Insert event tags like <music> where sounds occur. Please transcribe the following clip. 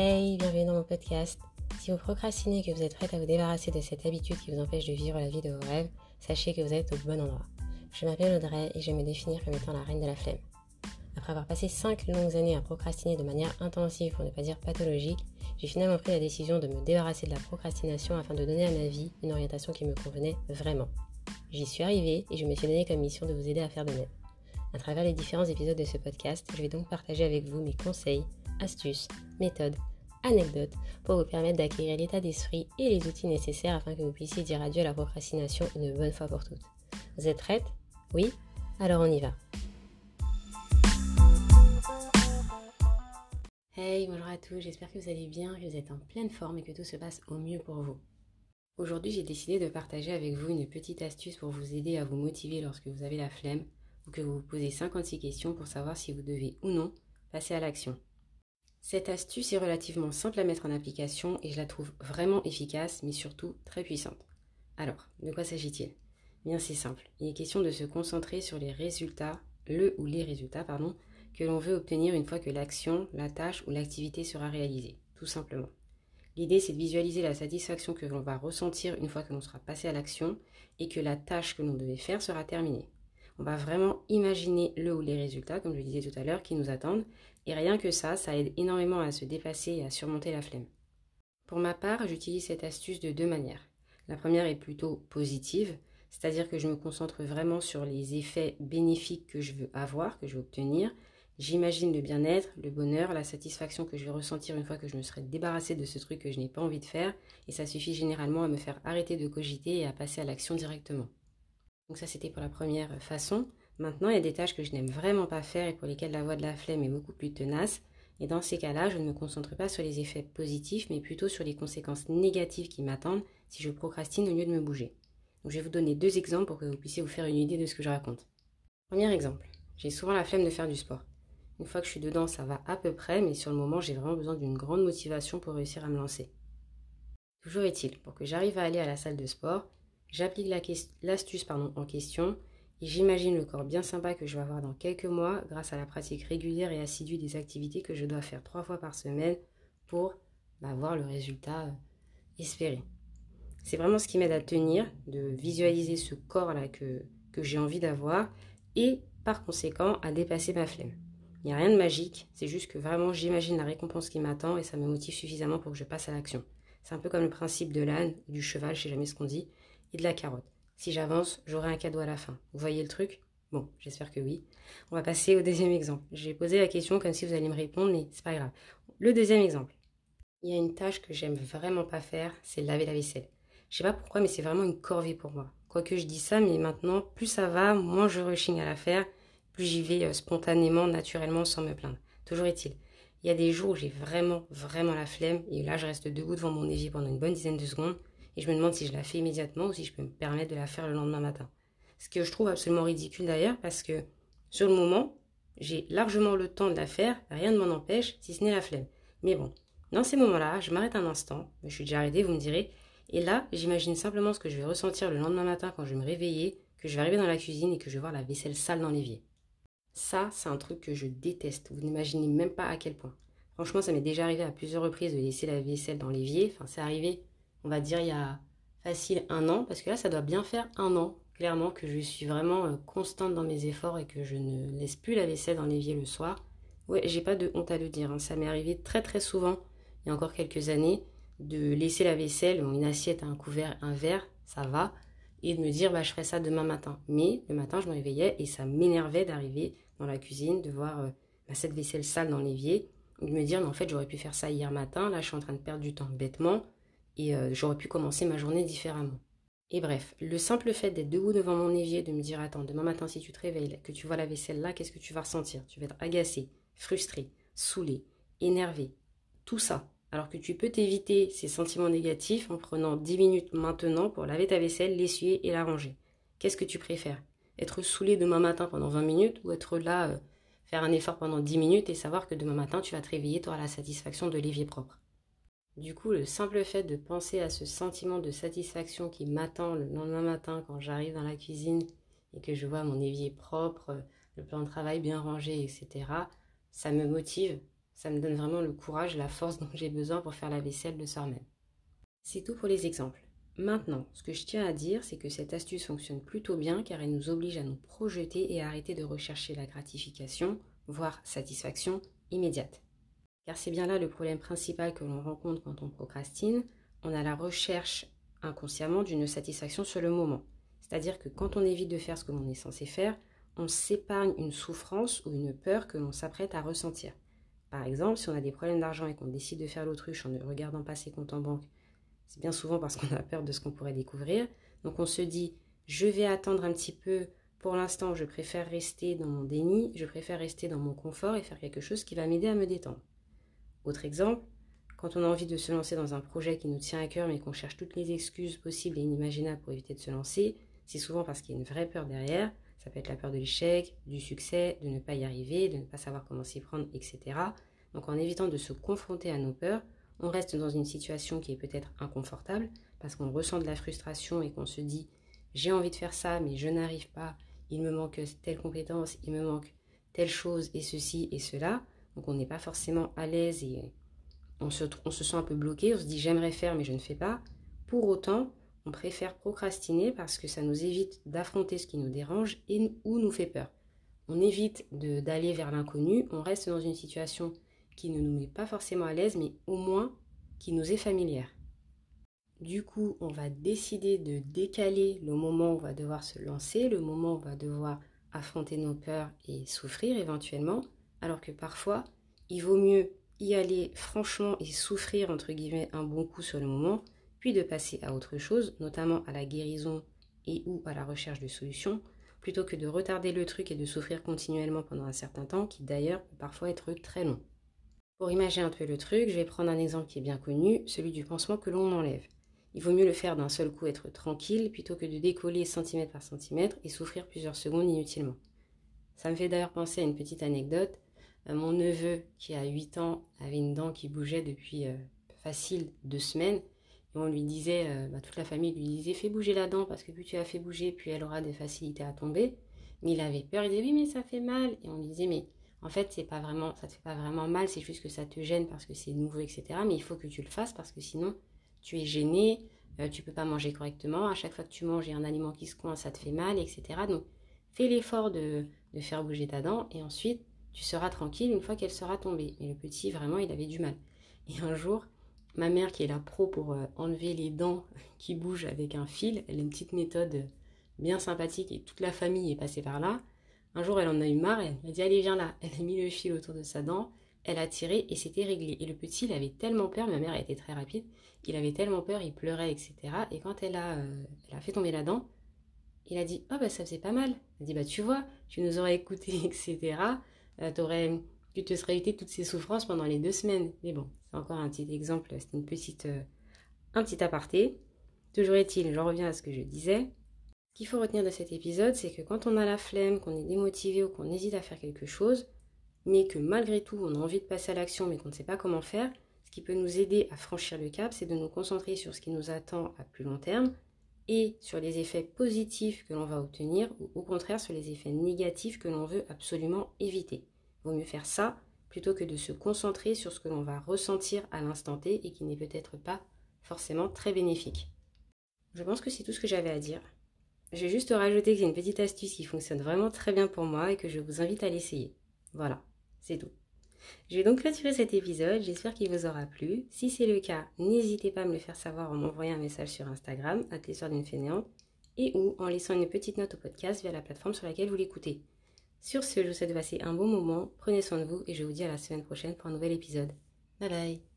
Hey, bienvenue dans mon podcast. Si vous procrastinez et que vous êtes prête à vous débarrasser de cette habitude qui vous empêche de vivre la vie de vos rêves, sachez que vous êtes au bon endroit. Je m'appelle Audrey et je me définir comme étant la reine de la flemme. Après avoir passé 5 longues années à procrastiner de manière intensive, pour ne pas dire pathologique, j'ai finalement pris la décision de me débarrasser de la procrastination afin de donner à ma vie une orientation qui me convenait vraiment. J'y suis arrivée et je me suis donné comme mission de vous aider à faire de même. À travers les différents épisodes de ce podcast, je vais donc partager avec vous mes conseils, astuces, méthodes, anecdotes pour vous permettre d'acquérir l'état d'esprit et les outils nécessaires afin que vous puissiez dire adieu à la procrastination une bonne fois pour toutes. Vous êtes prête Oui? Alors on y va. Hey, bonjour à tous, j'espère que vous allez bien, que vous êtes en pleine forme et que tout se passe au mieux pour vous. Aujourd'hui, j'ai décidé de partager avec vous une petite astuce pour vous aider à vous motiver lorsque vous avez la flemme ou que vous vous posez 56 questions pour savoir si vous devez ou non passer à l'action. Cette astuce est relativement simple à mettre en application et je la trouve vraiment efficace mais surtout très puissante. Alors, de quoi s'agit-il? Bien c'est simple, il est question de se concentrer sur les résultats, le ou les résultats, pardon, que l'on veut obtenir une fois que l'action, la tâche ou l'activité sera réalisée, tout simplement. L'idée c'est de visualiser la satisfaction que l'on va ressentir une fois que l'on sera passé à l'action et que la tâche que l'on devait faire sera terminée. On va vraiment imaginer le ou les résultats, comme je le disais tout à l'heure, qui nous attendent. Et rien que ça, ça aide énormément à se dépasser et à surmonter la flemme. Pour ma part, j'utilise cette astuce de deux manières. La première est plutôt positive, c'est-à-dire que je me concentre vraiment sur les effets bénéfiques que je veux avoir, que je veux obtenir. J'imagine le bien-être, le bonheur, la satisfaction que je vais ressentir une fois que je me serai débarrassée de ce truc que je n'ai pas envie de faire, et ça suffit généralement à me faire arrêter de cogiter et à passer à l'action directement. Donc ça c'était pour la première façon. Maintenant, il y a des tâches que je n'aime vraiment pas faire et pour lesquelles la voie de la flemme est beaucoup plus tenace. Et dans ces cas-là, je ne me concentre pas sur les effets positifs, mais plutôt sur les conséquences négatives qui m'attendent si je procrastine au lieu de me bouger. Donc je vais vous donner deux exemples pour que vous puissiez vous faire une idée de ce que je raconte. Premier exemple, j'ai souvent la flemme de faire du sport. Une fois que je suis dedans, ça va à peu près, mais sur le moment, j'ai vraiment besoin d'une grande motivation pour réussir à me lancer. Toujours est-il, pour que j'arrive à aller à la salle de sport, J'applique l'astuce en question et j'imagine le corps bien sympa que je vais avoir dans quelques mois grâce à la pratique régulière et assidue des activités que je dois faire trois fois par semaine pour avoir le résultat euh, espéré. C'est vraiment ce qui m'aide à tenir, de visualiser ce corps-là que, que j'ai envie d'avoir et par conséquent à dépasser ma flemme. Il n'y a rien de magique, c'est juste que vraiment j'imagine la récompense qui m'attend et ça me motive suffisamment pour que je passe à l'action. C'est un peu comme le principe de l'âne, du cheval, je sais jamais ce qu'on dit et de la carotte. Si j'avance, j'aurai un cadeau à la fin. Vous voyez le truc? Bon, j'espère que oui. On va passer au deuxième exemple. J'ai posé la question comme si vous alliez me répondre, mais c'est pas grave. Le deuxième exemple. Il y a une tâche que j'aime vraiment pas faire, c'est laver la vaisselle. Je sais pas pourquoi, mais c'est vraiment une corvée pour moi. Quoique je dis ça, mais maintenant, plus ça va, moins je rechigne à la faire, plus j'y vais euh, spontanément, naturellement, sans me plaindre. Toujours est-il. Il y a des jours où j'ai vraiment, vraiment la flemme, et là, je reste debout devant mon évier pendant une bonne dizaine de secondes, et je me demande si je la fais immédiatement ou si je peux me permettre de la faire le lendemain matin. Ce que je trouve absolument ridicule d'ailleurs parce que sur le moment, j'ai largement le temps de la faire, rien ne m'en empêche si ce n'est la flemme. Mais bon, dans ces moments-là, je m'arrête un instant, je suis déjà arrêtée, vous me direz, et là, j'imagine simplement ce que je vais ressentir le lendemain matin quand je vais me réveiller, que je vais arriver dans la cuisine et que je vais voir la vaisselle sale dans l'évier. Ça, c'est un truc que je déteste. Vous n'imaginez même pas à quel point. Franchement, ça m'est déjà arrivé à plusieurs reprises de laisser la vaisselle dans l'évier. Enfin, c'est arrivé on va dire il y a facile un an, parce que là ça doit bien faire un an, clairement, que je suis vraiment euh, constante dans mes efforts et que je ne laisse plus la vaisselle dans l'évier le soir. Ouais, j'ai pas de honte à le dire, hein. ça m'est arrivé très très souvent, il y a encore quelques années, de laisser la vaisselle, une assiette, un couvert, un verre, ça va, et de me dire bah je ferai ça demain matin. Mais le matin je me réveillais et ça m'énervait d'arriver dans la cuisine, de voir euh, bah, cette vaisselle sale dans l'évier, de me dire mais en fait j'aurais pu faire ça hier matin, là je suis en train de perdre du temps bêtement, et euh, j'aurais pu commencer ma journée différemment. Et bref, le simple fait d'être debout devant mon évier, de me dire attends, demain matin si tu te réveilles, que tu vois la vaisselle là, qu'est-ce que tu vas ressentir? Tu vas être agacé, frustré, saoulé, énervé, tout ça. Alors que tu peux t'éviter ces sentiments négatifs en prenant 10 minutes maintenant pour laver ta vaisselle, l'essuyer et la ranger. Qu'est-ce que tu préfères? Être saoulé demain matin pendant 20 minutes ou être là, euh, faire un effort pendant 10 minutes et savoir que demain matin tu vas te réveiller, tu auras la satisfaction de l'évier propre? Du coup, le simple fait de penser à ce sentiment de satisfaction qui m'attend le lendemain matin quand j'arrive dans la cuisine et que je vois mon évier propre, le plan de travail bien rangé, etc., ça me motive, ça me donne vraiment le courage, la force <laughs> dont j'ai besoin pour faire la vaisselle le soir même. C'est tout pour les exemples. Maintenant, ce que je tiens à dire, c'est que cette astuce fonctionne plutôt bien car elle nous oblige à nous projeter et à arrêter de rechercher la gratification, voire satisfaction immédiate. Car c'est bien là le problème principal que l'on rencontre quand on procrastine, on a la recherche inconsciemment d'une satisfaction sur le moment. C'est-à-dire que quand on évite de faire ce que l'on est censé faire, on s'épargne une souffrance ou une peur que l'on s'apprête à ressentir. Par exemple, si on a des problèmes d'argent et qu'on décide de faire l'autruche en ne regardant pas ses comptes en banque c'est bien souvent parce qu'on a peur de ce qu'on pourrait découvrir. Donc on se dit, je vais attendre un petit peu. Pour l'instant, je préfère rester dans mon déni, je préfère rester dans mon confort et faire quelque chose qui va m'aider à me détendre. Autre exemple, quand on a envie de se lancer dans un projet qui nous tient à cœur mais qu'on cherche toutes les excuses possibles et inimaginables pour éviter de se lancer, c'est souvent parce qu'il y a une vraie peur derrière. Ça peut être la peur de l'échec, du succès, de ne pas y arriver, de ne pas savoir comment s'y prendre, etc. Donc en évitant de se confronter à nos peurs, on reste dans une situation qui est peut-être inconfortable parce qu'on ressent de la frustration et qu'on se dit j'ai envie de faire ça mais je n'arrive pas, il me manque telle compétence, il me manque telle chose et ceci et cela. Donc on n'est pas forcément à l'aise et on se, sent un peu bloqué, on se dit j'aimerais faire mais je ne fais pas. Pour autant, on préfère procrastiner parce que ça nous évite d'affronter ce qui nous dérange et ou nous fait peur. On évite d'aller vers l'inconnu, on reste dans une situation qui ne nous met pas forcément à l'aise, mais au moins qui nous est familière. Du coup, on va décider de décaler le moment où on va devoir se lancer, le moment où on va devoir affronter nos peurs et souffrir éventuellement, alors que parfois, il vaut mieux y aller franchement et souffrir entre guillemets un bon coup sur le moment, puis de passer à autre chose, notamment à la guérison et ou à la recherche de solutions, plutôt que de retarder le truc et de souffrir continuellement pendant un certain temps, qui d'ailleurs peut parfois être très long. Pour imaginer un peu le truc, je vais prendre un exemple qui est bien connu, celui du pansement que l'on enlève. Il vaut mieux le faire d'un seul coup, être tranquille, plutôt que de décoller centimètre par centimètre et souffrir plusieurs secondes inutilement. Ça me fait d'ailleurs penser à une petite anecdote. Euh, mon neveu, qui a 8 ans, avait une dent qui bougeait depuis euh, facile deux semaines. Et on lui disait, euh, bah, toute la famille lui disait, fais bouger la dent, parce que plus tu la fais bouger, plus elle aura des facilités à tomber. Mais il avait peur, il disait, oui, mais ça fait mal. Et on lui disait, mais en fait, c'est pas vraiment, ça te fait pas vraiment mal, c'est juste que ça te gêne parce que c'est nouveau, etc. Mais il faut que tu le fasses parce que sinon, tu es gêné, euh, tu peux pas manger correctement. À chaque fois que tu manges, il y a un aliment qui se coince, ça te fait mal, etc. Donc, fais l'effort de faire bouger ta dent et ensuite, tu seras tranquille une fois qu'elle sera tombée. Mais le petit, vraiment, il avait du mal. Et un jour, ma mère, qui est la pro pour euh, enlever les dents <laughs> qui bougent avec un fil, elle a une petite méthode bien sympathique et toute la famille est passée par là. Un jour, elle en a eu marre, elle a dit Allez, viens là. <laughs> Elle a mis le fil autour de sa dent, elle a tiré et c'était réglé. Et le petit, il avait tellement peur, ma mère été très rapide, il avait tellement peur, il pleurait, etc. Et quand elle a, euh, a fait tomber la dent, il a dit Oh, bah ça faisait pas mal. Elle a dit Bah, tu vois, tu nous aurais écouté, <laughs> etc. Euh, tu te serais évité toutes ces souffrances pendant les deux semaines. Mais bon, c'est encore un petit exemple, c'est une petite, euh, un petit aparté. Toujours est-il, j'en reviens à ce que je disais qu'il faut retenir de cet épisode, c'est que quand on a la flemme, qu'on est démotivé ou qu'on hésite à faire quelque chose, mais que malgré tout on a envie de passer à l'action mais qu'on ne sait pas comment faire, ce qui peut nous aider à franchir le cap, c'est de nous concentrer sur ce qui nous attend à plus long terme et sur les effets positifs que l'on va obtenir ou au contraire sur les effets négatifs que l'on veut absolument éviter. Vaut mieux faire ça plutôt que de se concentrer sur ce que l'on va ressentir à l'instant T et qui n'est peut-être pas forcément très bénéfique. Je pense que c'est tout ce que j'avais à dire. Je vais juste rajouter que c'est une petite astuce qui fonctionne vraiment très bien pour moi et que je vous invite à l'essayer. Voilà, c'est tout. Je vais donc clôturer cet épisode, j'espère qu'il vous aura plu. Si c'est le cas, n'hésitez pas à me le faire savoir en m'envoyant un message sur Instagram, à l'histoire d'une fainéante, et ou en laissant une petite note au podcast via la plateforme sur laquelle vous l'écoutez. Sur ce, je vous souhaite de passer un bon moment, prenez soin de vous et je vous dis à la semaine prochaine pour un nouvel épisode. Bye bye